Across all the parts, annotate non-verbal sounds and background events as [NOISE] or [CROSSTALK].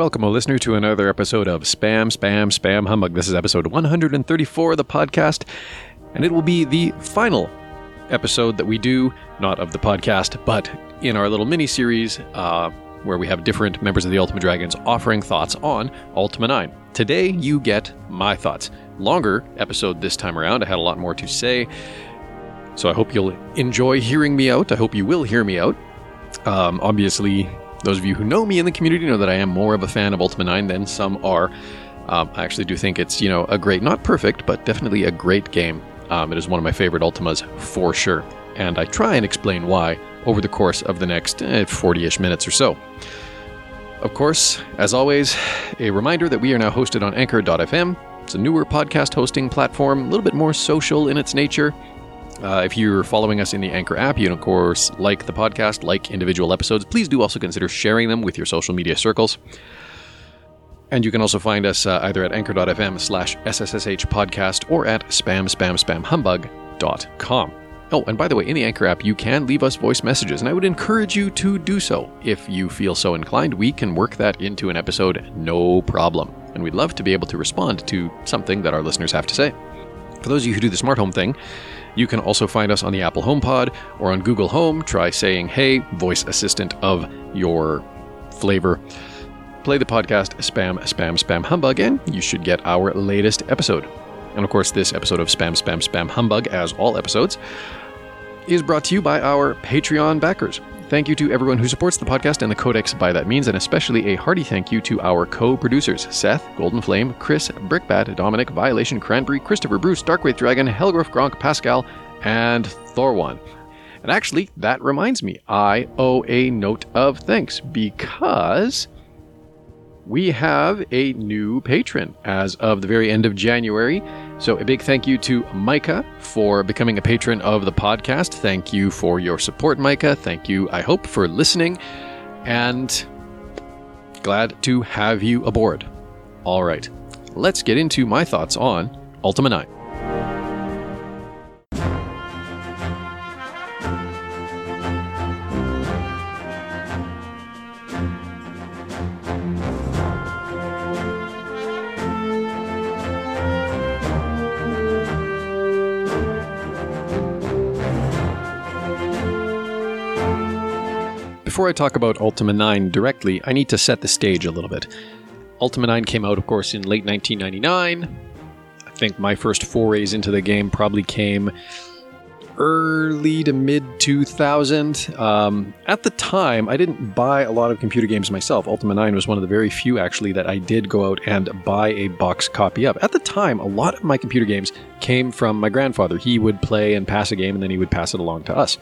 Welcome, O listener, to another episode of Spam, Spam, Spam Humbug. This is episode 134 of the podcast, and it will be the final episode that we do, not of the podcast, but in our little mini series uh, where we have different members of the Ultima Dragons offering thoughts on Ultima 9. Today, you get my thoughts. Longer episode this time around. I had a lot more to say, so I hope you'll enjoy hearing me out. I hope you will hear me out. Um, obviously, those of you who know me in the community know that I am more of a fan of Ultima 9 than some are. Um, I actually do think it's, you know, a great, not perfect, but definitely a great game. Um, it is one of my favorite Ultimas for sure. And I try and explain why over the course of the next 40 eh, ish minutes or so. Of course, as always, a reminder that we are now hosted on Anchor.fm. It's a newer podcast hosting platform, a little bit more social in its nature. Uh, if you're following us in the Anchor app, you of course, like the podcast, like individual episodes. Please do also consider sharing them with your social media circles. And you can also find us uh, either at anchor.fm slash SSSH podcast or at spam spam spam humbug.com. Oh, and by the way, in the Anchor app, you can leave us voice messages, and I would encourage you to do so. If you feel so inclined, we can work that into an episode, no problem. And we'd love to be able to respond to something that our listeners have to say. For those of you who do the smart home thing, you can also find us on the Apple HomePod or on Google Home. Try saying, hey, voice assistant of your flavor. Play the podcast Spam, Spam, Spam Humbug, and you should get our latest episode. And of course, this episode of Spam, Spam, Spam Humbug, as all episodes, is brought to you by our Patreon backers. Thank you to everyone who supports the podcast and the Codex by that means, and especially a hearty thank you to our co producers Seth, Golden Flame, Chris, Brickbat, Dominic, Violation, Cranberry, Christopher Bruce, Darkwraith Dragon, Helgrove Gronk, Pascal, and Thorwan. And actually, that reminds me, I owe a note of thanks because we have a new patron as of the very end of January. So, a big thank you to Micah for becoming a patron of the podcast. Thank you for your support, Micah. Thank you, I hope, for listening. And glad to have you aboard. All right, let's get into my thoughts on Ultima 9. Before I talk about Ultima 9 directly, I need to set the stage a little bit. Ultima 9 came out, of course, in late 1999. I think my first forays into the game probably came early to mid 2000. Um, at the time, I didn't buy a lot of computer games myself. Ultima 9 was one of the very few, actually, that I did go out and buy a box copy of. At the time, a lot of my computer games came from my grandfather. He would play and pass a game, and then he would pass it along to us.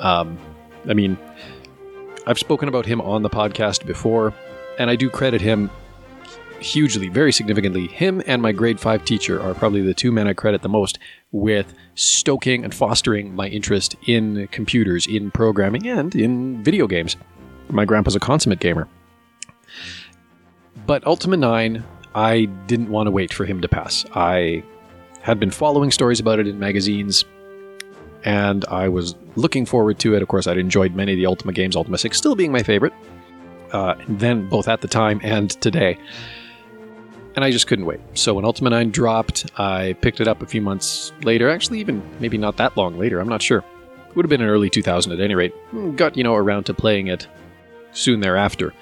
Um, I mean, I've spoken about him on the podcast before, and I do credit him hugely, very significantly. Him and my grade 5 teacher are probably the two men I credit the most with stoking and fostering my interest in computers, in programming, and in video games. My grandpa's a consummate gamer. But Ultima 9, I didn't want to wait for him to pass. I had been following stories about it in magazines, and I was looking forward to it. Of course, I'd enjoyed many of the Ultima games, Ultima 6 still being my favorite, uh, then both at the time and today. And I just couldn't wait. So when Ultima 9 dropped, I picked it up a few months later. Actually, even maybe not that long later, I'm not sure. It would have been in early 2000 at any rate. Got, you know, around to playing it soon thereafter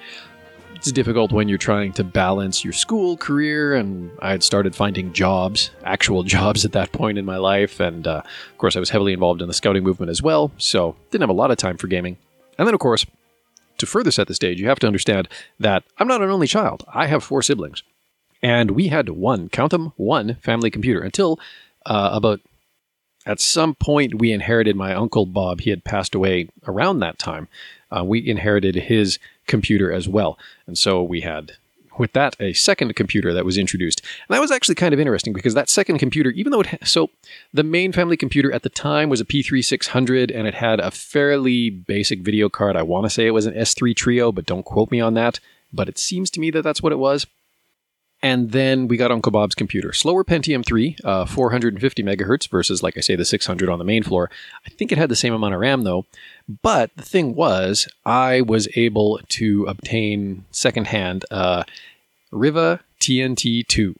it's difficult when you're trying to balance your school career, and I had started finding jobs, actual [LAUGHS] jobs at that point in my life, and uh, of course I was heavily involved in the scouting movement as well, so didn't have a lot of time for gaming. And then, of course, to further set the stage, you have to understand that I'm not an only child. I have four siblings, and we had one, count them, one family computer until uh, about at some point we inherited my uncle Bob. He had passed away around that time. Uh, we inherited his computer as well. And so we had with that a second computer that was introduced. And that was actually kind of interesting because that second computer, even though it so the main family computer at the time was a P3600 and it had a fairly basic video card. I want to say it was an S3 Trio, but don't quote me on that, but it seems to me that that's what it was. And then we got Uncle Bob's computer. Slower Pentium 3, uh, 450 megahertz versus, like I say, the 600 on the main floor. I think it had the same amount of RAM though. But the thing was, I was able to obtain secondhand uh, Riva TNT 2.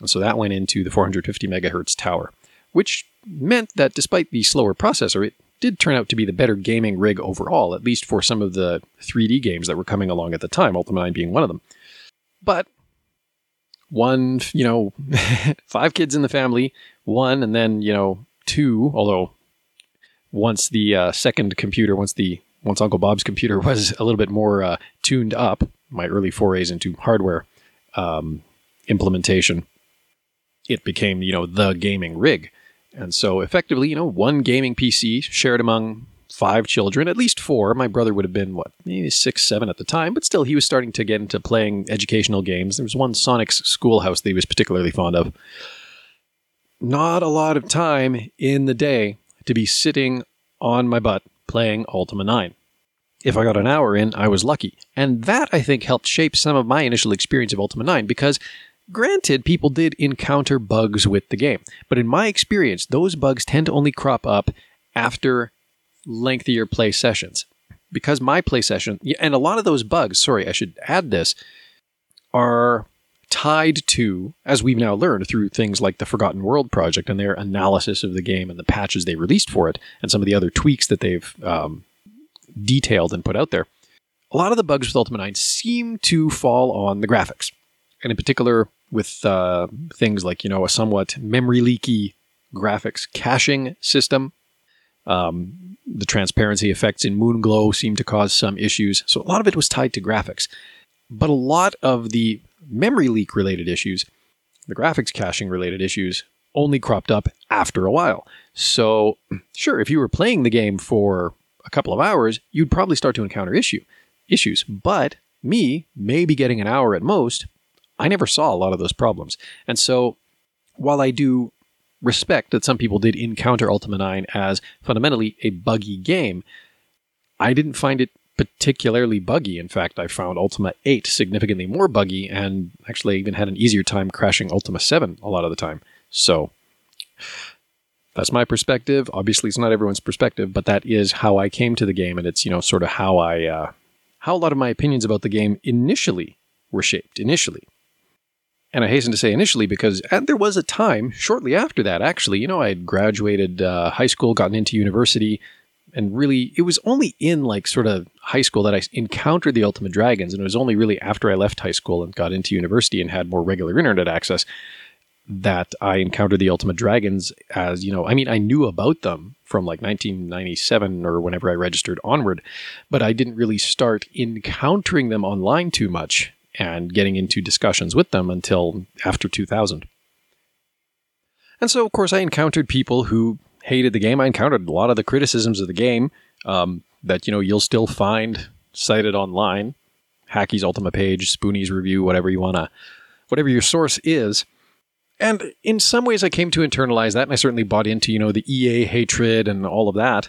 And so that went into the 450 megahertz tower, which meant that despite the slower processor, it did turn out to be the better gaming rig overall, at least for some of the 3D games that were coming along at the time, Ultima 9 being one of them. But one, you know, [LAUGHS] five kids in the family, one, and then, you know, two, although once the uh, second computer, once the once Uncle Bob's computer [LAUGHS] was a little bit more uh, tuned up, my early forays into hardware um, implementation, it became you know the gaming rig, and so effectively you know one gaming PC shared among five children, at least four. My brother would have been what maybe six, seven at the time, but still he was starting to get into playing educational games. There was one Sonic's Schoolhouse that he was particularly fond of. Not a lot of time in the day to be sitting on my butt playing Ultima 9. If I got an hour in, I was lucky. And that, I think, helped shape some of my initial experience of Ultima 9 because, granted, people did encounter bugs with the game. But in my experience, those bugs tend to only crop up after lengthier play sessions. Because my play session, and a lot of those bugs, sorry, I should add this, are tied to, as we've now learned through things like the Forgotten World project and their analysis of the game and the patches they released for it, and some of the other tweaks that they've um, detailed and put out there. A lot of the bugs with Ultima 9 seem to fall on the graphics, and in particular with uh, things like you know a somewhat memory leaky graphics caching system. Um, the transparency effects in Moonglow seemed to cause some issues, so a lot of it was tied to graphics. But a lot of the memory leak related issues, the graphics caching related issues only cropped up after a while. So, sure, if you were playing the game for a couple of hours, you'd probably start to encounter issue issues. But me, maybe getting an hour at most, I never saw a lot of those problems. And so, while I do respect that some people did encounter Ultima 9 as fundamentally a buggy game, I didn't find it particularly buggy. In fact, I found Ultima 8 significantly more buggy and actually even had an easier time crashing Ultima 7 a lot of the time. So that's my perspective. Obviously, it's not everyone's perspective, but that is how I came to the game, and it's you know sort of how I uh, how a lot of my opinions about the game initially were shaped. Initially, and I hasten to say initially because there was a time shortly after that. Actually, you know, I had graduated uh, high school, gotten into university, and really it was only in like sort of high school that I encountered the Ultima Dragons, and it was only really after I left high school and got into university and had more regular internet access that I encountered the Ultima Dragons as, you know, I mean, I knew about them from like 1997 or whenever I registered onward, but I didn't really start encountering them online too much and getting into discussions with them until after 2000. And so, of course, I encountered people who hated the game. I encountered a lot of the criticisms of the game um, that you know you'll still find cited online. Hacky's Ultima page, Spoony's review, whatever you wanna, whatever your source is. And in some ways, I came to internalize that, and I certainly bought into you know the EA hatred and all of that.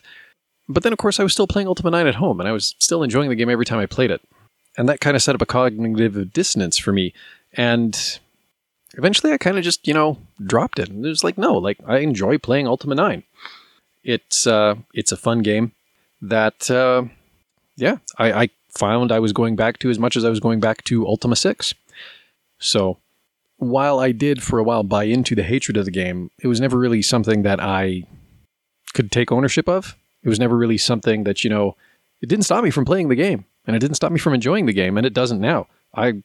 But then, of course, I was still playing Ultima 9 at home, and I was still enjoying the game every time I played it. And that kind of set up a cognitive dissonance for me. And eventually I kind of just, you know, dropped it. And it was like, no, like I enjoy playing Ultima 9. It's uh it's a fun game that uh yeah, I, I found I was going back to as much as I was going back to Ultima 6. So while I did for a while buy into the hatred of the game, it was never really something that I could take ownership of. It was never really something that, you know, it didn't stop me from playing the game and it didn't stop me from enjoying the game and it doesn't now. I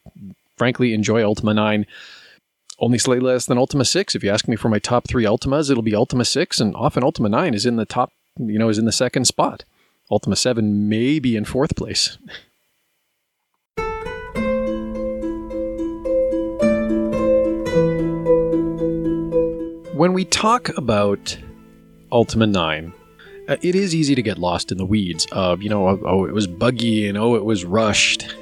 frankly enjoy Ultima 9 only slightly less than Ultima 6. If you ask me for my top three Ultimas, it'll be Ultima 6, and often Ultima 9 is in the top, you know, is in the second spot. Ultima 7 may be in fourth place. when we talk about Ultima 9, uh, Uh, it is easy to get lost in the weeds of, you know, oh, it was buggy and oh, it was rushed.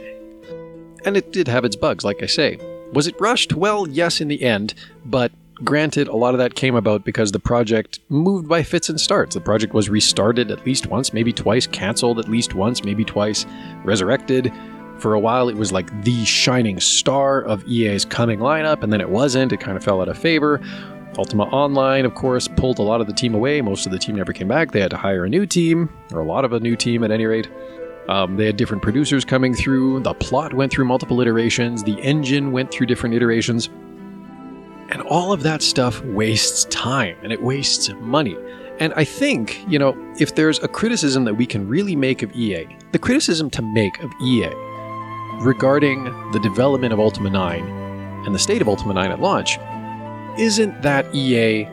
And it did have its bugs, like I say. Was it rushed? Well, yes, in the end, but granted, a lot of that came about because the project moved by fits and starts. The project was restarted at least once, maybe twice, canceled at least once, maybe twice, resurrected, For a while, it was like the shining star of EA's coming lineup, and then it wasn't. It kind of fell out of favor. Ultima Online, of course, pulled a lot of the team away. Most of the team never came back. They had to hire a new team, or a lot of a new team at any rate. Um, they had different producers coming through. The plot went through multiple iterations. The engine went through different iterations. And all of that stuff wastes time and it wastes money. And I think, you know, if there's a criticism that we can really make of EA, the criticism to make of EA regarding the development of Ultima 9 and the state of Ultima 9 at launch isn't that EA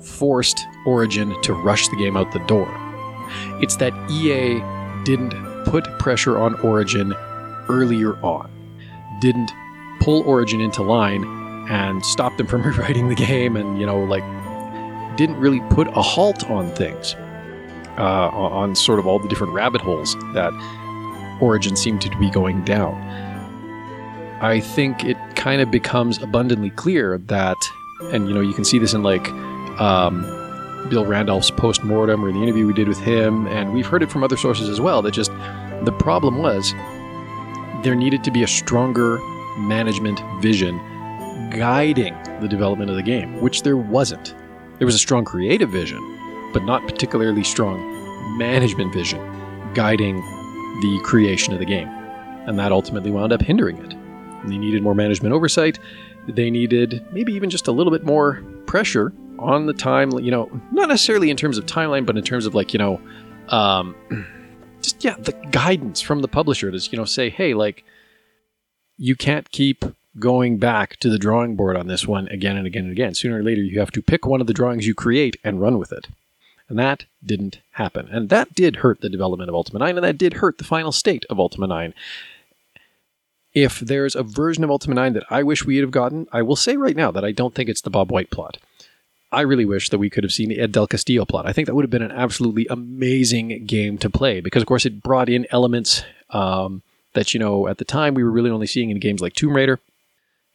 forced Origin to rush the game out the door. It's that EA didn't put pressure on Origin earlier on, didn't pull Origin into line and stop them from [LAUGHS] rewriting the game and, you know, like, didn't really put a halt on things, uh, on sort of all the different rabbit holes that Origin seemed to be going down. I think it kind of becomes abundantly clear that, and you know, you can see this in like um, Bill Randolph's post mortem or the interview we did with him, and we've heard it from other sources as well. That just the problem was there needed to be a stronger management vision guiding the development of the game, which there wasn't. There was a strong creative vision, but not particularly strong management vision guiding the creation of the game. And that ultimately wound up hindering it. They needed more management oversight. They needed maybe even just a little bit more pressure on the time, you know, not necessarily in terms of timeline, but in terms of like, you know, um, [CLEARS THROAT] just, yeah, the guidance from the publisher to, you know, say, hey, like, you can't keep going back to the drawing board on this one again and again and again. Sooner or later, you have to pick one of the drawings you create and run with it. And that didn't happen. And that did hurt the development of Ultima 9, and that did hurt the final state of Ultima 9. If there's a version of Ultima 9 that I wish we would have gotten, I will say right now that I don't think it's the Bob White plot. I really wish that we could have seen the Ed Del Castillo plot. I think that would have been an absolutely amazing game to play because, of course, it brought in elements um, that, you know, at the time we were really only seeing in games like Tomb Raider.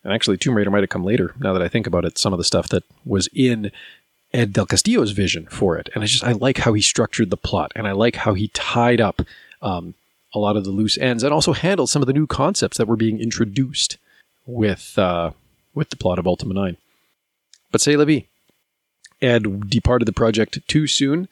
And actually, Tomb Raider might have come later. Now that I think about it, some of the stuff that was in Ed Del Castillo's vision for it, and I just I like how he structured the plot, and I like how he tied up um, a lot of the loose ends, and also handled some of the new concepts that were being introduced with uh, with the plot of Ultima Nine. But say vie. Ed departed the project too soon,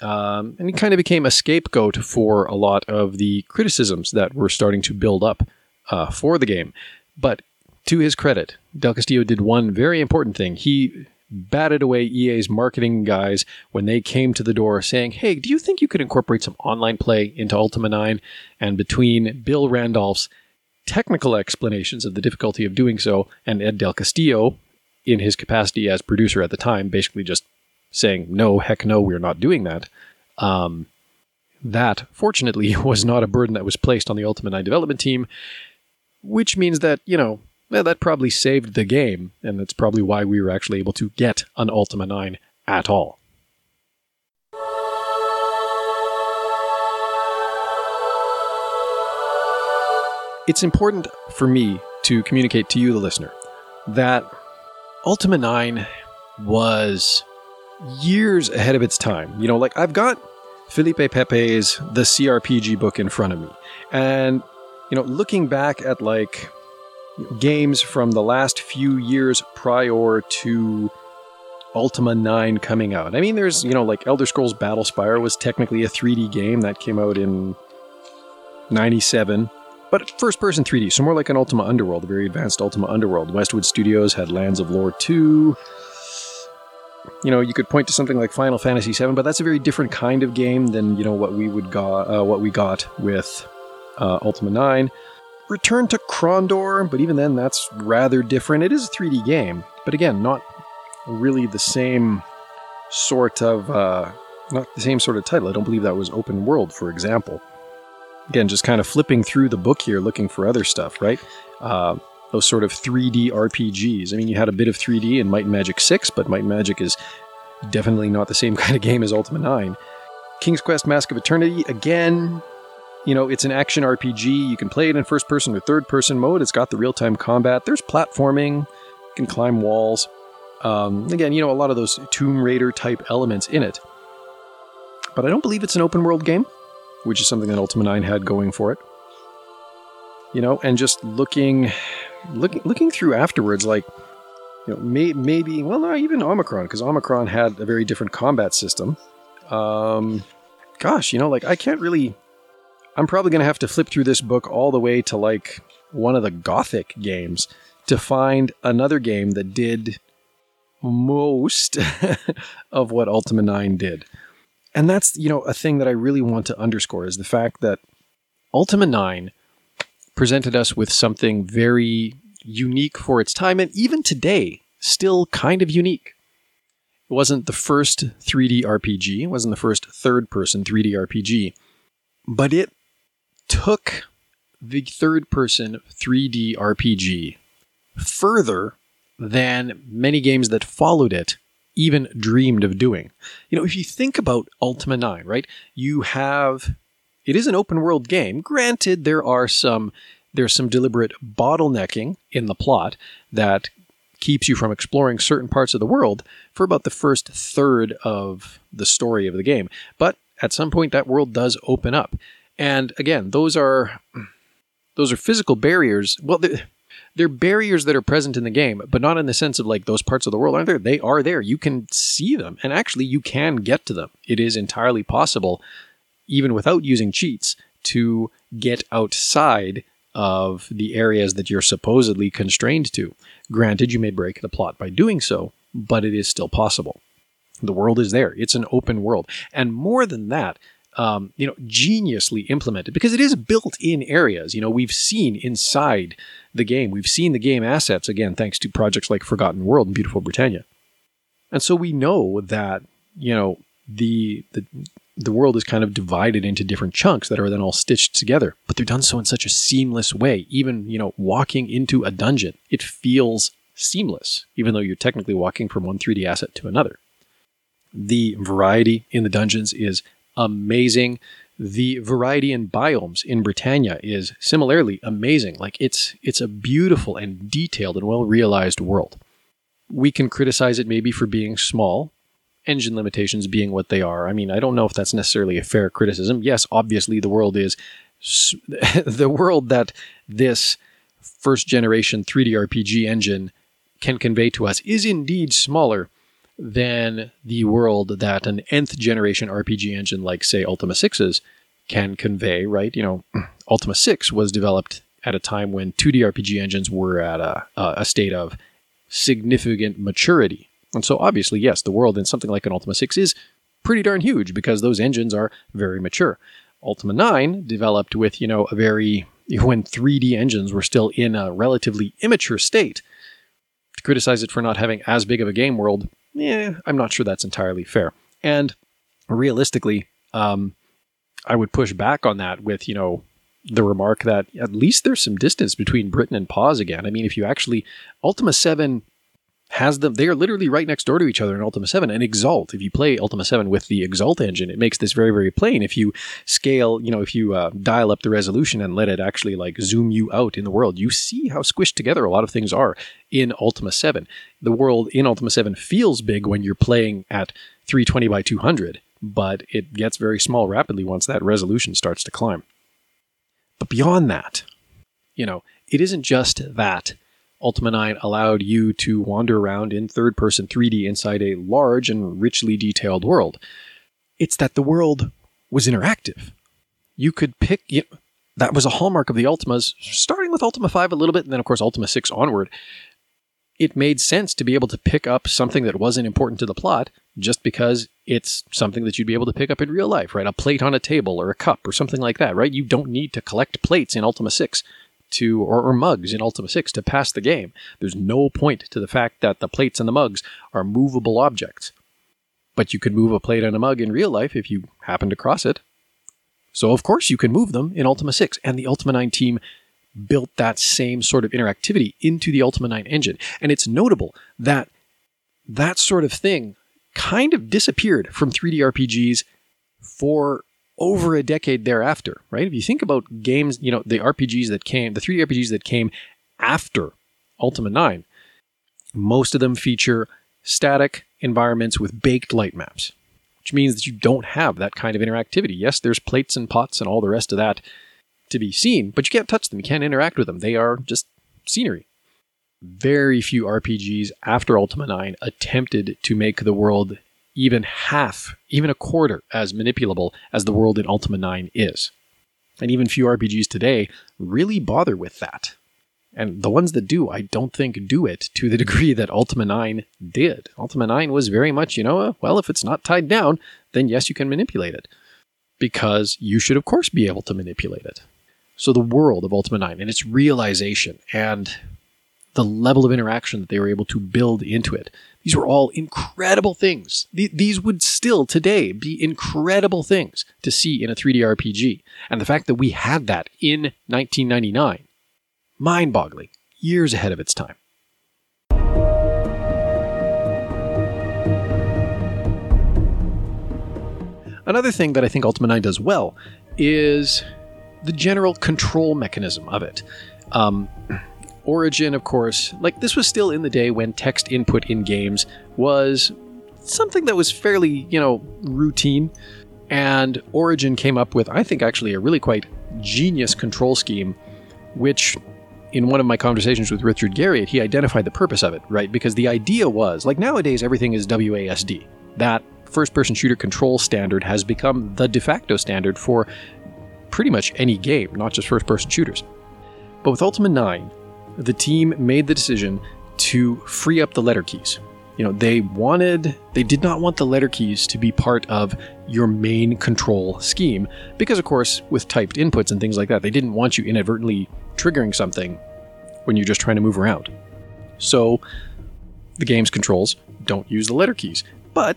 um, and he kind of became a scapegoat for a lot of the criticisms that were starting to build up uh, for the game. But to his credit, Del Castillo did one very important thing. He batted away EA's marketing guys when they came to the door saying, Hey, do you think you could incorporate some online play into Ultima 9? And between Bill Randolph's technical explanations of the difficulty of doing so and Ed Del Castillo, in his capacity as producer at the time, basically just saying, No, heck no, we're not doing that. Um, that, fortunately, [LAUGHS] was not a burden that was placed on the Ultima 9 development team, which means that, you know, that probably saved the game, and that's probably why we were actually able to get an Ultima 9 at all. It's important for me to communicate to you, the listener, that Ultima 9 was years ahead of its time. You know, like I've got Felipe Pepe's The CRPG book in front of me. And, you know, looking back at like games from the last few years prior to Ultima 9 coming out. I mean, there's, you know, like Elder Scrolls Battlespire was technically a 3D game that came out in 97, but first person 3D, so more like an Ultima Underworld, a very advanced Ultima Underworld. Westwood Studios had Lands of Lore 2. You know, you could point to something like Final Fantasy 7, but that's a very different kind of game than, you know, what we would got uh, what we got with uh, Ultima 9. Return to Krondor, but even then, that's rather different. It is a 3D game, but again, not really the same sort of uh, not the same sort of title. I don't believe that was open world, for example. Again, just kind of flipping through the book here, looking for other stuff, right? Uh, those sort of 3D RPGs. I mean, you had a bit of 3D in Might and Magic 6, but Might and Magic is definitely not the same [LAUGHS] kind of game as Ultima 9. King's Quest Mask of Eternity, again, you know, it's an action RPG. You can play it in first person or third person mode. It's got the real time combat. There's platforming. You can climb walls. Um, again, you know, a lot of those Tomb Raider type elements in it. But I don't believe it's an open world game, which is something that Ultima 9 had going for it. you know, and just looking, looking, looking through afterwards, like, you know, may, maybe, well, not even Omikron, because Omikron had a very different combat system. Um, gosh, you know, like I can't really. I'm probably going to have to flip through this book all the way to like one of the Gothic games to find another game that did most [LAUGHS] of what Ultima 9 did. And that's, you know, a thing that I really want to underscore is the fact that Ultima 9 presented us with something very unique for its time and even today still kind of unique. It wasn't the first 3D RPG, it wasn't the first third person 3D RPG, but it took the third person 3D RPG further than many games that followed it even dreamed of doing. You know, if you think about Ultima 9, right? You have it is an open world game. Granted there are some there's some deliberate bottlenecking in the plot that keeps you from exploring certain parts of the world for about the first third of the story of the game. But at some point that world does open up. And again, those are those are physical barriers. Well, they're, they're barriers that are present in the game, but not in the sense of like those parts of the world aren't there. They are there. You can see them, and actually, you can get to them. It is entirely possible, even without using cheats, to get outside of the areas that you're supposedly constrained to. Granted, you may break the plot by doing so, but it is still possible. The world is there. It's an open world. And more than that, um, you know, geniusly implemented because it is built in areas. You know, we've seen inside the game, we've seen the game assets again, thanks to projects like Forgotten World and Beautiful Britannia. And so we know that, you know, the, the, the world is kind of divided into different chunks that are then all stitched together, but they're done so in such a seamless way. Even, you know, walking into a dungeon, it feels seamless, even though you're technically walking from one 3D asset to another. The variety in the dungeons is amazing. The variety in biomes in Britannia is similarly amazing. Like it's it's a beautiful and detailed and well realized world. We can criticize it maybe for being small, engine limitations being what they are. I mean, I don't know if that's necessarily a fair criticism. Yes, obviously the world is [LAUGHS] the world that this first generation 3D RPG engine can convey to us is indeed smaller than the world that an nth generation RPG engine like, say, Ultima 6's can convey, right? You know, [CLEARS THROAT] Ultima 6 was developed at a time when 2D RPG engines were at a, a state of significant maturity. And so, obviously, yes, the world in something like an Ultima 6 is pretty darn huge because those engines are very mature. Ultima 9 developed with, you know, a very, [LAUGHS] when 3D engines were still in a relatively immature state. To criticize it for not having as big of a game world yeah, I'm not sure that's entirely fair. And realistically, um, I would push back on that with, you know, the remark that at least there's some distance between Britain and Paws again. I mean, if you actually, Ultima 7 has them, they are literally right next door to each other in Ultima 7 and Exult. If you play Ultima 7 with the Exult engine, it makes this very, very plain. If you scale, you know, if you uh, dial up the resolution and let it actually like zoom you out in the world, you see how squished together a lot of things are in Ultima 7. The world in Ultima 7 feels big when you're playing at 320 by 200, but it gets very small rapidly once that resolution starts to climb. But beyond that, you know, it isn't just that Ultima 9 allowed you to wander around in third person 3D inside a large and richly detailed world. It's that the world was interactive. You could pick, you know, that was a hallmark of the Ultimas, starting with Ultima 5 a little bit, and then, of course, Ultima 6 onward. It made sense to be able to pick up something that wasn't important to the plot just because it's something that you'd be able to pick up in real life, right? A plate on a table or a cup or something like that, right? You don't need to collect plates in Ultima 6 to, or, or, mugs in Ultima 6 to pass the game. There's no point to the fact that the plates and the mugs are movable objects. But you could move a plate and a mug in real life if you happen to cross it. So, of course, you can move them in Ultima 6. And the Ultima 9 team built that same sort of interactivity into the Ultima 9 engine. And it's notable that that sort of thing kind of disappeared from 3D RPGs for over a decade thereafter, right? If you think about games, you know, the RPGs that came, the 3D RPGs that came after Ultima 9, most of them feature static environments with baked light maps, which means that you don't have that kind of interactivity. Yes, there's plates and pots and all the rest of that to be seen, but you can't touch them. You can't interact with them. They are just scenery. Very few RPGs after Ultima 9 attempted to make the world even half, even a quarter as manipulable as the world in Ultima 9 is. And even few RPGs today really bother with that. And the ones that do, I don't think do it to the [LAUGHS] degree that Ultima 9 did. Ultima 9 was very much, you know, uh, well, if it's not tied down, then yes, you can manipulate it. Because you should, of course, be able to manipulate it. So the world of Ultima 9 and its realization and the level of interaction that they were able to build into it. These were all incredible things. These would still today be incredible things to see in a 3D RPG. And the fact that we had that in 1999, mind boggling, years ahead of its time. Another thing that I think Ultima 9 does well is the general control mechanism of it. Um, Origin, of course, like this was still in the day when text input in games was something that was fairly, you know, routine. And Origin came up with, I think, actually a really quite genius control scheme, which in one of my conversations with Richard Garriott, he identified the purpose of it, right? Because the idea was like nowadays everything is WASD. That first person shooter control standard has become the de facto standard for pretty much any game, not just first person shooters. But with Ultima 9, the team made the decision to free up the letter keys. You know, they wanted, they did not want the letter keys to be part of your main control scheme because, of course, with typed inputs and things like that, they didn't want you inadvertently triggering something when you're just trying to move around. So, the game's controls don't use the letter keys. But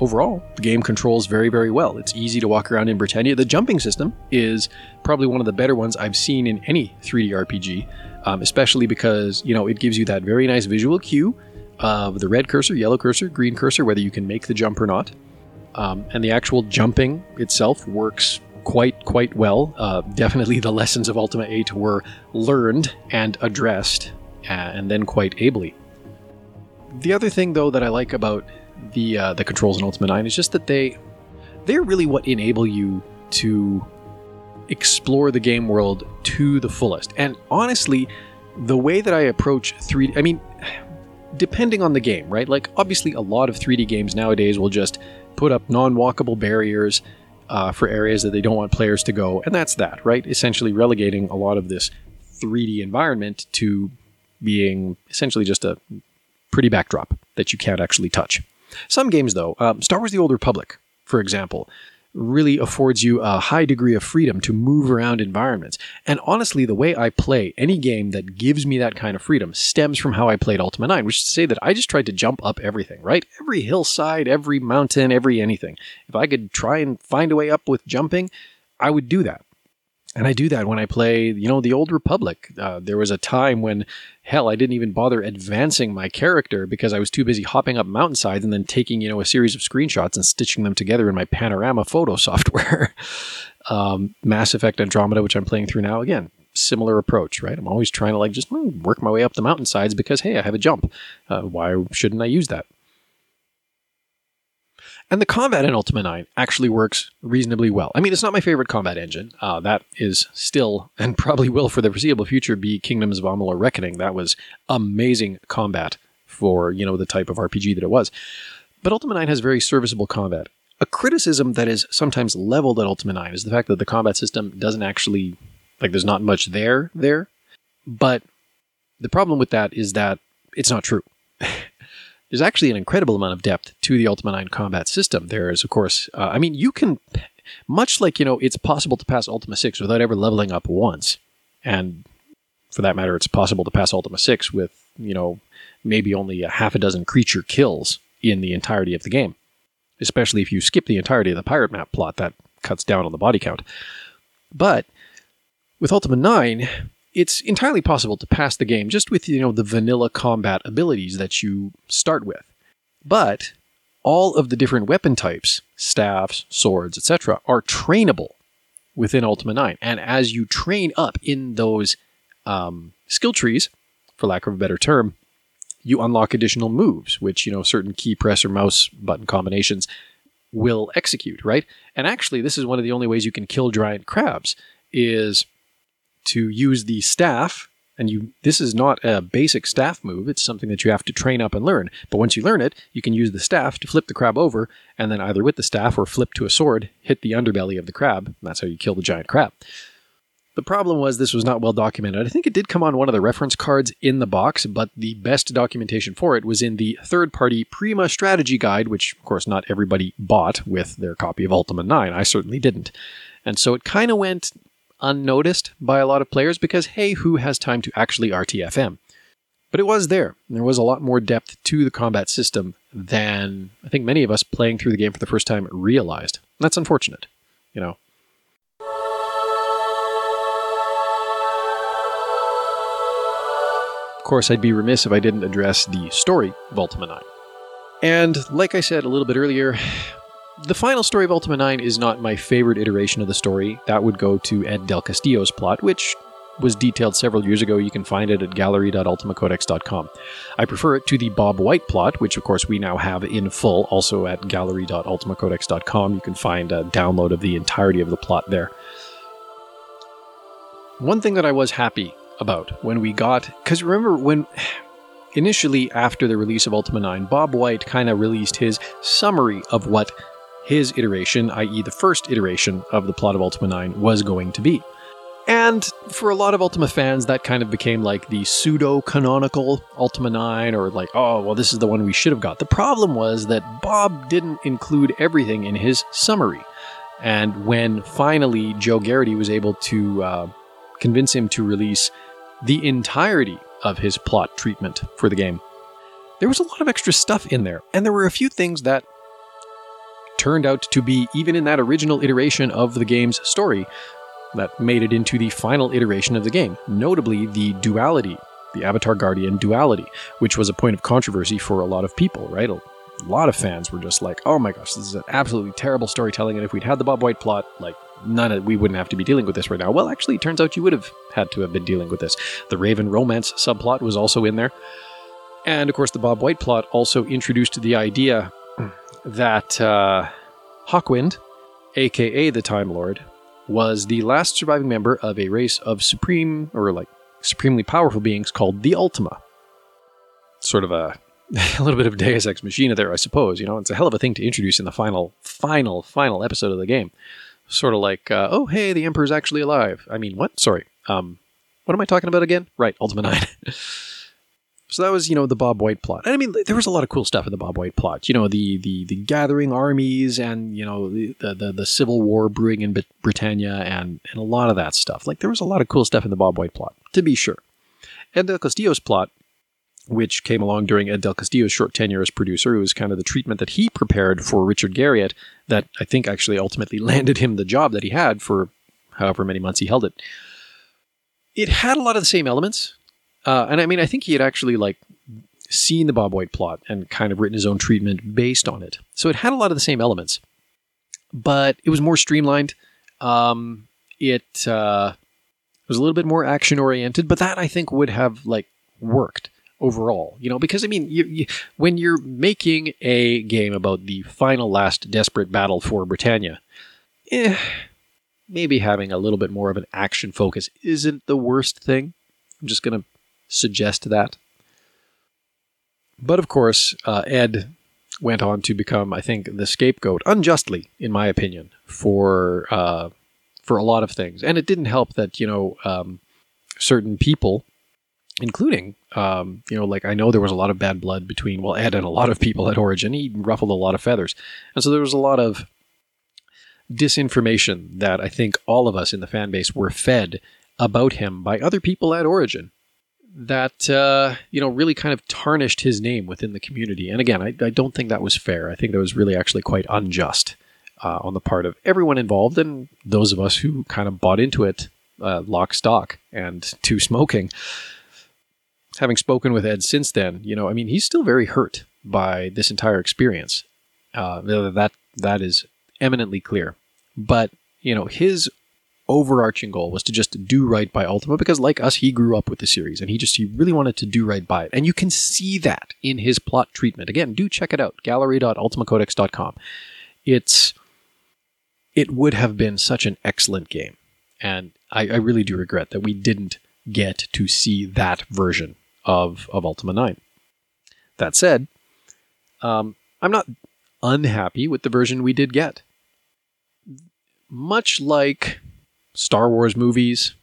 overall, the game controls very, very well. It's easy to walk around in Britannia. The jumping system is probably one of the better ones I've seen in any 3D RPG um, especially because you know it gives you that very nice visual cue of the red cursor, yellow cursor, green cursor, whether you can make the jump or not. Um, and the actual jumping itself works quite quite well. Uh, definitely, the lessons of Ultima 8 were learned and addressed, uh, and then quite ably. The other thing, though, that I like about the uh, the controls in Ultima 9 is just that they they're really what enable you to explore the game world to the fullest. And honestly, the way that I approach 3D, I mean, depending on the game, right? Like, obviously, a lot of 3D games nowadays will just put up non walkable barriers uh, for areas that they don't want players to go. And that's that, right? Essentially relegating a lot of this 3D environment to being essentially just a pretty backdrop that you can't actually touch. Some games, though, um, Star Wars The Old Republic, for example, really affords you a high degree of freedom to move around environments. And honestly, the way I play any game that gives me that kind of freedom stems from how I played Ultima 9, which is to say that I just tried to jump up everything, right? Every hillside, every mountain, every anything. If I could try and find a way up with jumping, I would do that. And I do that when I play, you know, the Old Republic. Uh, there was a time when, hell, I didn't even bother advancing my character because I was too busy hopping up mountainsides and then taking, you know, a series of screenshots and stitching them together in my panorama photo [LAUGHS] software. um, Mass Effect Andromeda, which I'm playing through now, again, similar approach, right? I'm always trying to like just work my way up the mountainsides because, hey, I have a jump. Uh, why shouldn't I use that? And the combat in Ultima 9 actually works reasonably well. I mean, it's not my favorite combat engine. Uh, that is still, and probably will for the foreseeable future, be Kingdoms of Amalur Reckoning. That was amazing combat for, you know, the type of RPG that it was. But Ultima 9 has very serviceable combat. A criticism that is sometimes leveled at Ultima 9 is the fact that the combat system doesn't actually, like, there's not much there there. But the problem with that is that it's not true. [LAUGHS] there's actually an incredible amount of depth to the Ultima 9 combat system. There is, of course, uh, I mean, you can, much like, you know, it's possible to pass Ultima 6 without ever leveling up once. And for that matter, it's possible to pass Ultima 6 with, you know, maybe only a half a dozen creature kills in the entirety of the game. Especially if you skip the entirety of the pirate map plot, that cuts down on the body count. But with Ultima 9, it's entirely possible to pass the game just with you know the vanilla combat abilities that you start with. But all of the different weapon types, staffs, swords, etc., are trainable within Ultima 9. And as you train up in those um, skill trees, for lack of a better term, you unlock additional moves, which, you know, certain key press or mouse button combinations will execute, right? And actually, this is one of the only ways you can kill giant crabs is to use the staff and you this is not a basic staff move it's something that you have to train up and learn but once you learn it you can use the staff to flip the crab over and then either with the staff or flip to a sword hit the underbelly of the crab that's how you kill the giant crab the problem was this was not well documented. I think it did come on one of the reference cards in the box, but the best documentation for it was in the third party Prima strategy guide, which, of course, not everybody bought with their copy of Ultima 9. I certainly didn't. And so it kind of went unnoticed by a lot of players because, hey, who has time to actually RTFM? But it was there. There was a lot more depth to the combat system than I think many of us playing through the game for the first time realized. And that's unfortunate, you know. Of course, I'd be remiss if I didn't address the story of Ultima 9. And like I said a little bit earlier, the final story of Ultima 9 is not my favorite iteration of the story. That would go to Ed Del Castillo's plot, which was detailed several years ago. You can find it at gallery.ultimacodex.com. I prefer it to the Bob White plot, which of course we now have in full, also at gallery.ultimacodex.com. You can find a download of the entirety of the plot there. One thing that I was happy about when we got because remember when [SIGHS] initially after the release of Ultima 9, Bob White kind of released his summary of what his iteration, i.e., the first iteration of the plot of Ultima 9, was going to be. And for a lot of Ultima fans, that kind of became like the pseudo canonical Ultima 9, or like, oh, well, this is the one we should have got. The problem was that Bob didn't include everything in his summary. And when finally Joe Garrity was able to uh, convince him to release the entirety of his plot treatment for the game. There was a lot of extra stuff in there, and there were a few things that turned out to be, even in that original iteration of the game's story, that made it into the final iteration of the game, notably the duality, the Avatar Guardian duality, which was a point of controversy for a lot of people, right? A lot of fans were just like, oh my gosh, this is an absolutely terrible storytelling, and if we'd had the Bob White plot, like, none of we wouldn't have to be dealing with this right now. Well, actually, it turns out you would have had to have been dealing with this. The Raven romance subplot was also in there. And of course, the Bob White plot also introduced the idea that uh, Hawkwind, aka the Time Lord, was the last surviving member of a race of supreme or like supremely powerful beings called the Ultima. Sort of a [LAUGHS] a little bit of Deus Ex Machina there, I suppose. You know, it's a hell of a thing to introduce in the final, final, final episode of the game sort of like, uh, oh, hey, the Emperor's actually alive. I mean, what? Sorry. Um, what am I talking about again? Right, Ultima 9. [LAUGHS] so that was, you know, the Bob White plot. And I mean, there was a lot of cool stuff in the Bob White plot. You know, the the, the gathering armies and, you know, the, the, the civil war brewing in Britannia and, and a lot of that stuff. Like, there was a lot of cool stuff in the Bob White plot, to be sure. And Del Castillo's plot which came along during Ed Del Castillo's short tenure as producer. It was kind of the treatment that he prepared for Richard Garriott that I think actually ultimately [LAUGHS] landed him the job that he had for however many months he held it. It had a lot of the same elements. Uh, and I mean, I think he had actually like seen the Bob White plot and kind of written his own treatment based on it. So it had a lot of the same elements, but it was more streamlined. Um, it uh, was a little bit more action oriented, but that I think would have like worked overall. You know, because I mean, you, you, when you're making a game about the final, last desperate battle for Britannia, eh, maybe having a little bit more of an action focus isn't the worst thing. I'm just to suggest that. But of course, uh, Ed went on to become, I think, the scapegoat, unjustly, in my opinion, for uh, for a lot of things. And it didn't help that you know um, certain people including um, you know like i know there was a lot of bad blood between well ed and a lot of people at origin he ruffled a lot of feathers and so there was a lot of disinformation that i think all of us in the fan base were fed about him by other people at origin that uh, you know really kind of tarnished his name within the community and again I, I don't think that was fair i think that was really actually quite unjust uh, on the part of everyone involved and those of us who kind of bought into it uh, lock stock and to smoking having spoken with Ed since then, you know, I mean, he's still very hurt by this entire experience. Uh, that that is eminently clear. But you know, his overarching goal was to just do right by Ultima because, like us, he grew up with the series and he just he really wanted to do right by it, and you can see that in his plot treatment. Again, do check it out. Gallery.ultimacodex.com. It's it would have been such an excellent game And I, I really do regret that we didn't get to see that version of, of Ultima 9. That said, um, I'm not unhappy with the version we did get. Much like Star Wars movies,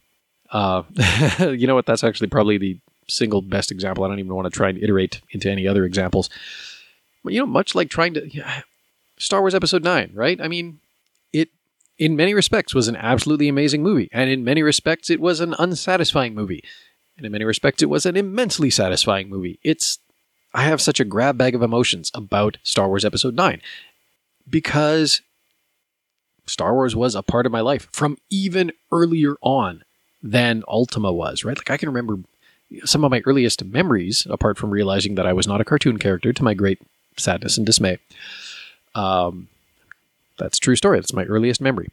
uh, [LAUGHS] you know what? That's actually probably the single best example. I don't even want to try and iterate into any other examples. But you know, much like trying to yeah, Star Wars Episode Nine, right? I mean, it in many respects was an absolutely amazing movie, and in many respects it was an unsatisfying movie, and in many respects it was an immensely satisfying movie. It's I have such a grab bag of emotions about Star Wars Episode 9 because Star Wars was a part of my life from even earlier on than Ultima was, right? Like I can remember some of my earliest memories, apart from realizing that I was not a cartoon character to my great sadness and dismay. Um, that's true story. That's my earliest memory.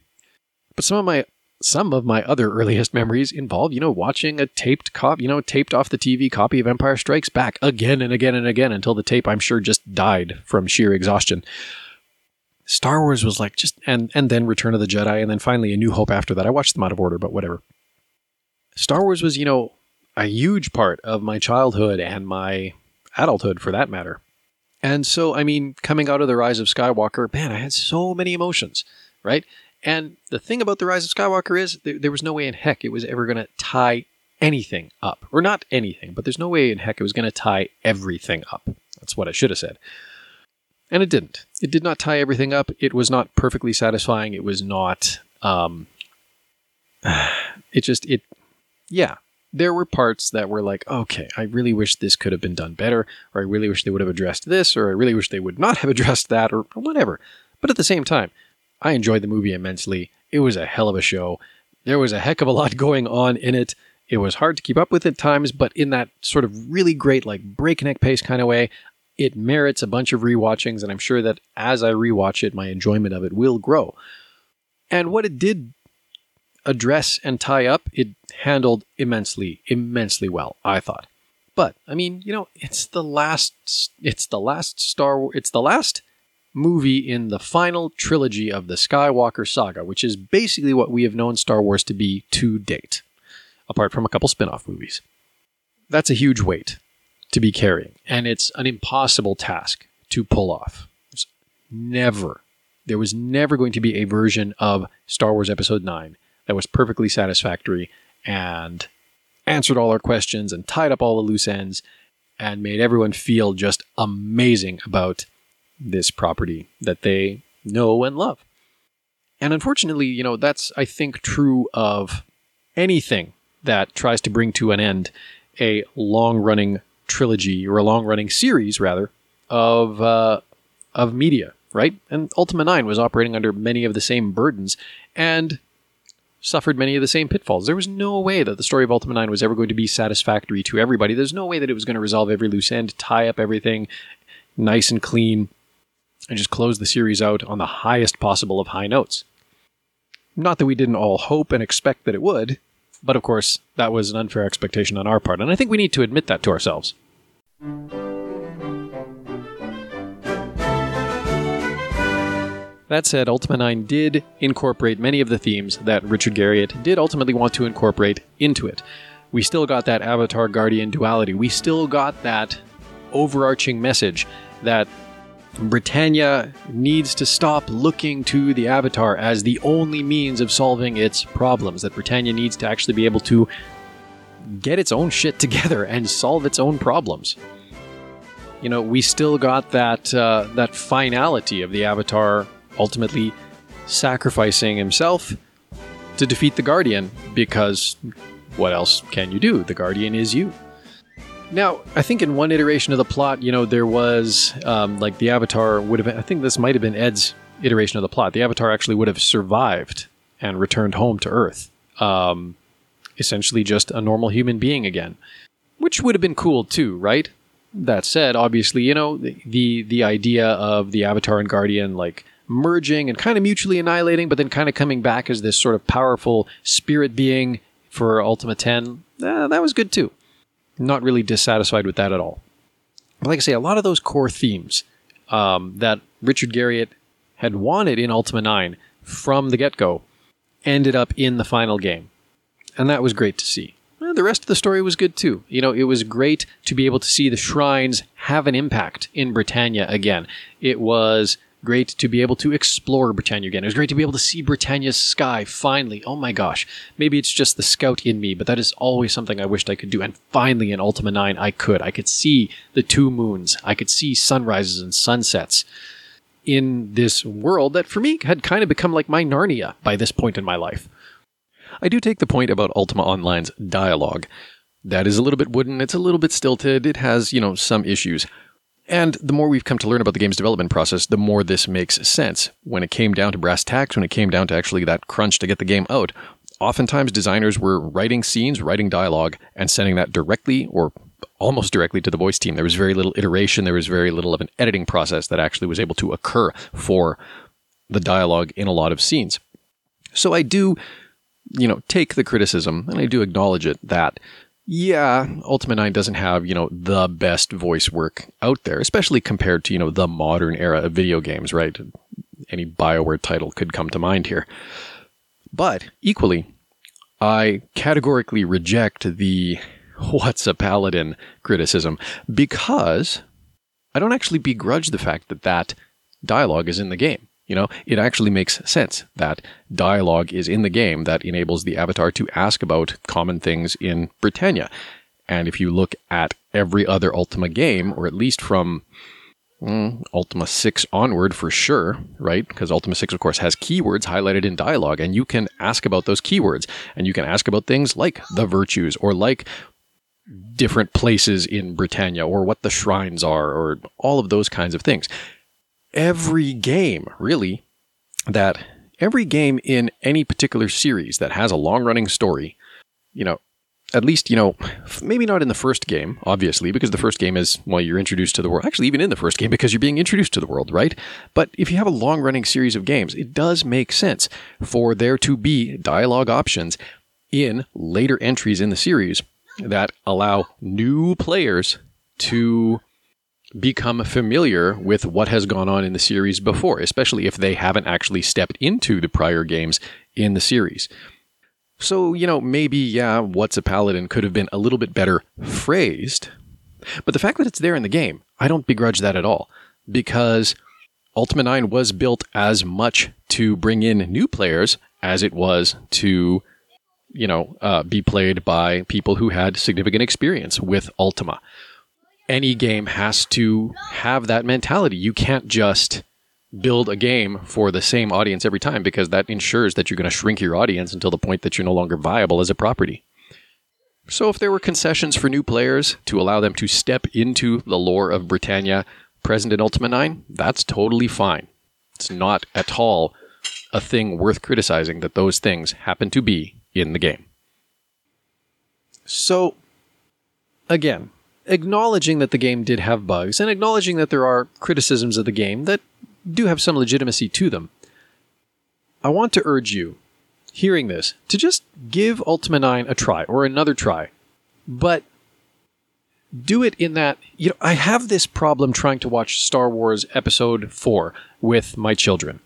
But some of my some of my other earliest memories involve, you know, watching a taped cop, you know, taped off the TV copy of Empire Strikes Back again and again and again until the tape, I'm sure, just died from sheer exhaustion. Star Wars was like just, and and then Return of the Jedi, and then finally A New Hope after that. I watched them out of order, but whatever. Star Wars was, you know, a huge part of my childhood and my adulthood for that matter. And so, I mean, coming out of the Rise of Skywalker, man, I had so many emotions, right? And the thing about The Rise of Skywalker is there, there was no way in heck it was ever going to tie anything up. Or not anything, but there's no way in heck it was going to tie everything up. That's what I should have said. And it didn't. It did not tie everything up. It was not perfectly satisfying. It was not. Um, [SIGHS] it just, it, yeah. There were parts that were like, okay, I really wish this could have been done better, or I really wish they would have addressed this, or I really wish they would not have [LAUGHS] addressed that, or, whatever. But at the same time, I enjoyed the movie immensely. It was a hell of a show. There was a heck of a lot [LAUGHS] going on in it. It was hard to keep up with at times, but in that sort of really great, like breakneck pace kind of way, it merits a bunch of rewatchings, and I'm sure that as I rewatch it, my enjoyment of it will grow. And what it did address and tie up, it handled immensely, immensely well, I thought. But I mean, you know, it's the last it's the last Star it's the last movie in the final trilogy of the Skywalker saga, which is basically what we have known Star Wars to be to date, apart from a couple spin off movies. That's a huge weight to be carrying, and it's an impossible task to pull off. There's never, there was never going to be a version of Star Wars Episode 9 that was perfectly satisfactory and answered all our questions and tied up all the loose ends and made everyone feel just amazing about this property that they know and love. And unfortunately, you know, that's, I think, true of anything that tries to bring to an end a long running trilogy or a long running series, rather, of, uh, of media, right? And Ultima 9 was operating under many of the same burdens and suffered many of the same pitfalls. There was no way that the story of Ultima 9 was ever going to be satisfactory to everybody. There's no way that it was going to resolve every loose end, tie up everything nice and clean, and just close the series out on the highest possible of high notes. Not that we didn't all hope and expect that it would, but of course, that was an unfair expectation on our part, and I think we need to admit that to ourselves. That said, Ultima 9 did incorporate many of the themes that Richard Garriott did ultimately want to incorporate into it. We still got that Avatar Guardian duality. We still got that overarching message that Britannia needs to stop looking to the Avatar as the only means of solving its problems. That Britannia needs to actually be able to get its own shit together [LAUGHS] and solve its own problems. You know, we still got that uh, that finality of the Avatar ultimately sacrificing himself to defeat the Guardian because what else can you do? The Guardian is you. Now, I think in one iteration of the plot, you know, there was um, like the Avatar would have. I think this might have been Ed's iteration of the plot. The Avatar actually would have survived and returned home to Earth, um, essentially just a normal human being again, which would have been cool too, right? That said, obviously, you know, the the, the idea of the Avatar and Guardian like merging and kind of mutually annihilating, but then kind of coming back as this sort of powerful spirit being for Ultima 10, eh, that was good too not really dissatisfied with that at all. But like I say, a lot of those core themes um, that Richard Garriott had wanted in Ultima 9 from the get go ended up in the final game. And that was great to see. Well, the rest of the story was good too. You know, it was great to be able to see the shrines have an impact in Britannia again. It was great to be able to explore Britannia again. It was great to be able to see Britannia's sky finally. Oh my gosh. Maybe it's just the scout in me, but that is always something I wished I could do. And finally in Ultima 9, I could. I could see the two moons. I could see sunrises and sunsets in this world that for me had kind of become like my Narnia by this point in my life. I do take the point about Ultima Online's dialogue. That is a little bit wooden, it's a little bit stilted, it has, you know, some issues. And the more we've come to learn about the game's development process, the more this makes sense. When it came down to brass tacks, when it came down to actually that crunch to get the game out, oftentimes designers were writing scenes, writing dialogue, and sending that directly or almost directly to the voice team. There was very little iteration, there was very little of an editing process that actually was able to occur for the dialogue in a lot of scenes. So I do, you know, take the criticism and I do acknowledge it that yeah, Ultima 9 doesn't have, you know, the best voice work out there, especially compared to, you know, the modern era of video games, right? Any BioWare title could come to mind here. But equally, I categorically reject the [LAUGHS] what's a paladin criticism because I don't actually begrudge the fact that that dialogue is in the game. You know, it actually makes sense that dialogue is in the game that enables the avatar to ask about common things in Britannia. And if you look at every other Ultima game, or at least from mm, Ultima 6 onward for sure, right? Because Ultima 6, of course, has keywords highlighted in dialogue, and you can ask about those keywords. And you can ask about things like the virtues, or like different places in Britannia, or what the shrines are, or all of those kinds of things every game, really, that every game in any particular series that has a long running story, you know, at least, you know, maybe not in the first game, obviously, because the first game is, well, you're introduced to the world. Actually, even in the first game, because you're being introduced to the world, right? But if you have a long running series of games, it does make sense for there to be dialogue options in later entries in the series that allow new players to become familiar with what has gone on in the series before, especially if they haven't actually stepped into the prior games in the series. So, you know, maybe, yeah, What's a Paladin could have been a little bit better phrased, but the fact that it's there in the game, I don't begrudge that at all, because Ultima 9 was built as much to bring in new players as it was to, you know, uh, be played by people who had significant experience with Ultima any game has to have that mentality. You can't just build a game for the same audience every time because that ensures that you're going to shrink your audience until the point that you're no longer viable as a property. So, if there were concessions for new players to allow them to step into the lore of Britannia present in Ultima 9, that's totally fine. It's not at all a thing worth criticizing that those things happen to be in the game. So, again, acknowledging that the game did have bugs and acknowledging that there are criticisms of the game that do have some legitimacy to them, I want to urge you, hearing this, to just give Ultima 9 a try or another try. But do it in that, you know, I have this problem trying to watch Star Wars Episode 4 with my children.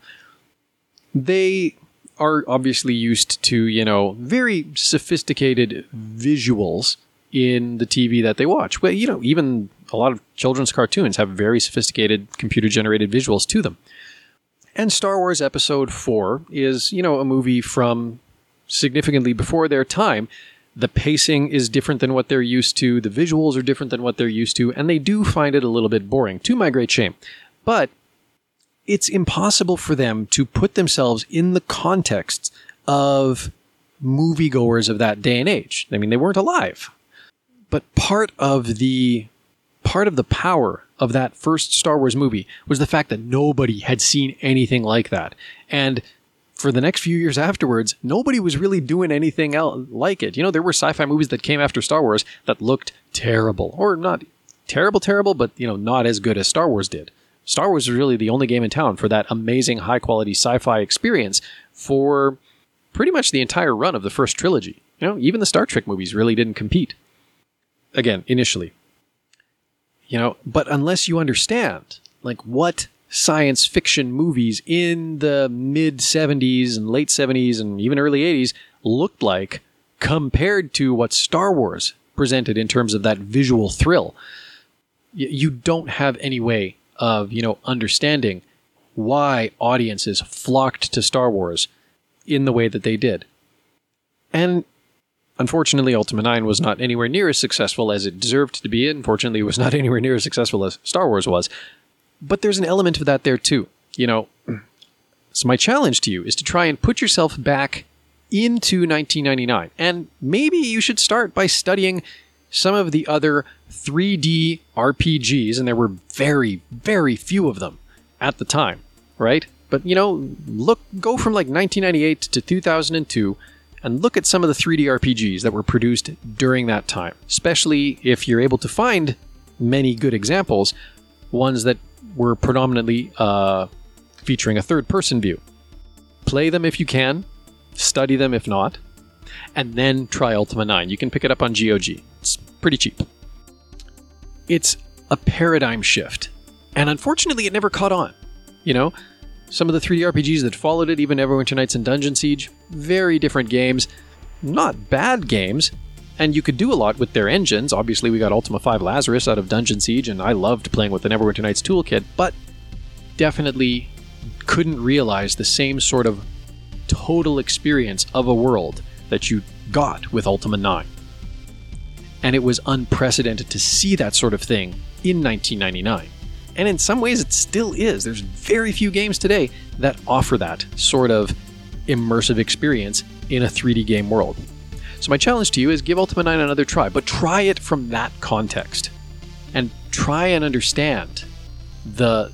They are obviously used to, you know, very sophisticated visuals in the TV that they watch. Well, you know, even a lot of children's cartoons have very sophisticated computer generated visuals to them. And Star Wars Episode 4 is, you know, a movie from significantly before their time. The pacing is different than what they're used to, the visuals are different than what they're used to, and they do find it a little bit boring, to my great shame. But it's impossible for them to put themselves in the context of moviegoers of that day and age. I mean, they weren't alive. But part of the part of the power of that first Star Wars movie was the fact that nobody had seen anything like that. And for the next few years afterwards, nobody was really doing anything else like it. You know, there were sci-fi movies that came after Star Wars that looked terrible, or not terrible, terrible, but you know, not as good as Star Wars did. Star Wars was really the only game in town for that amazing high quality sci-fi experience for pretty much the entire run of the first trilogy. You know, even the Star Trek movies really didn't compete again, initially. You know, but unless you understand like what science fiction movies in the mid 70s and late 70s and even early 80s looked like compared to what Star Wars presented in terms of that visual thrill. You don't have any way of, you know, understanding why audiences flocked to Star Wars in the way that they did. And unfortunately, Ultima 9 was not anywhere near as successful as it deserved to be. Unfortunately, it was [LAUGHS] not anywhere near as successful as Star Wars was. But there's an element of that there too. You know, so my challenge to you is to try and put yourself back into 1999. And maybe you should start by studying some of the other 3D RPGs, and there were very, very few of them at the time, right? But you know, look, go from like 1998 to 2002 and look at some of the 3D RPGs that were produced during that time, especially if you're able to find many good examples, ones that were predominantly uh, featuring a third person view. Play them if you can, study them if not, and then try Ultima 9. You can pick it up on GOG. It's pretty cheap. It's a paradigm shift, and unfortunately, it never caught on. You know, some of the 3D RPGs that followed it, even Neverwinter Nights and Dungeon Siege, very different games. Not bad games, and you could do a lot with their engines. Obviously, we got Ultima 5 Lazarus out of Dungeon Siege, and I loved playing with the Neverwinter Nights toolkit, but definitely couldn't realize the same sort of total experience of a world that you got with Ultima 9. And it was unprecedented to see that sort of thing in 1999. And in some ways, it still is. There's very few games today that offer that sort of immersive experience in a 3D game world. So, my challenge to you is give Ultima 9 another try, but try it from that context. And try and understand the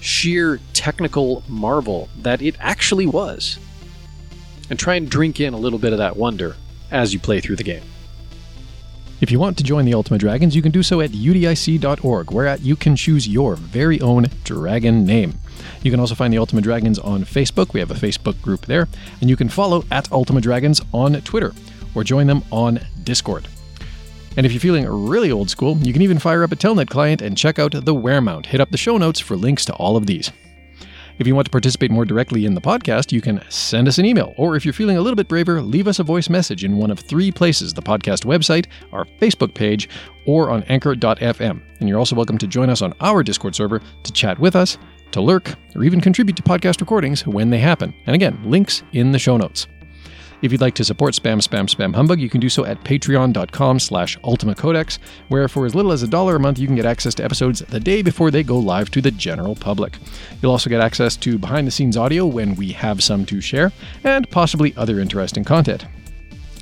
sheer technical marvel that it actually was. And try and drink in a little bit of that wonder as you play through the game. If you want to join the Ultima Dragons, you can do so at udic.org, where you can choose your very own dragon name. You can also find the Ultima Dragons on Facebook. We have a Facebook group there. And you can follow at Ultima Dragons on Twitter or join them on Discord. And if you're feeling really old school, you can even fire up a Telnet client and check out the Weremount. Hit up the show notes for links to all of these. If you want to participate more directly in the podcast, you can send us an email, or if you're feeling a little bit braver, leave us a voice message in one of three places the podcast website, our Facebook page, or on anchor.fm. And you're also welcome to join us on our Discord server to chat with us, to lurk, or even contribute to podcast recordings when they happen. And again, links in the show notes. If you'd like to support Spam Spam Spam Humbug, you can do so at patreon.com slash ultimacodex, where for as little as a dollar a month you can get access to episodes the day before they go live to the general public. You'll also get access to behind-the-scenes audio when we have some to share, and possibly other interesting content.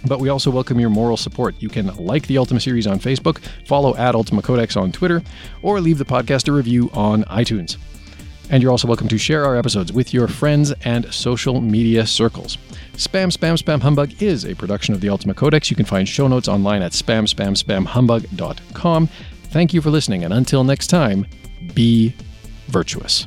But we also welcome your moral support. You can like the Ultima series on Facebook, follow at Ultima Codex on Twitter, or leave the podcast a review on iTunes. And you're also welcome to share our episodes with your friends and social media circles. Spam Spam Spam Humbug is a production of the Ultima Codex. You can find show notes online at spamspamspamhumbug.com. Thank you for listening, and until next time, be virtuous.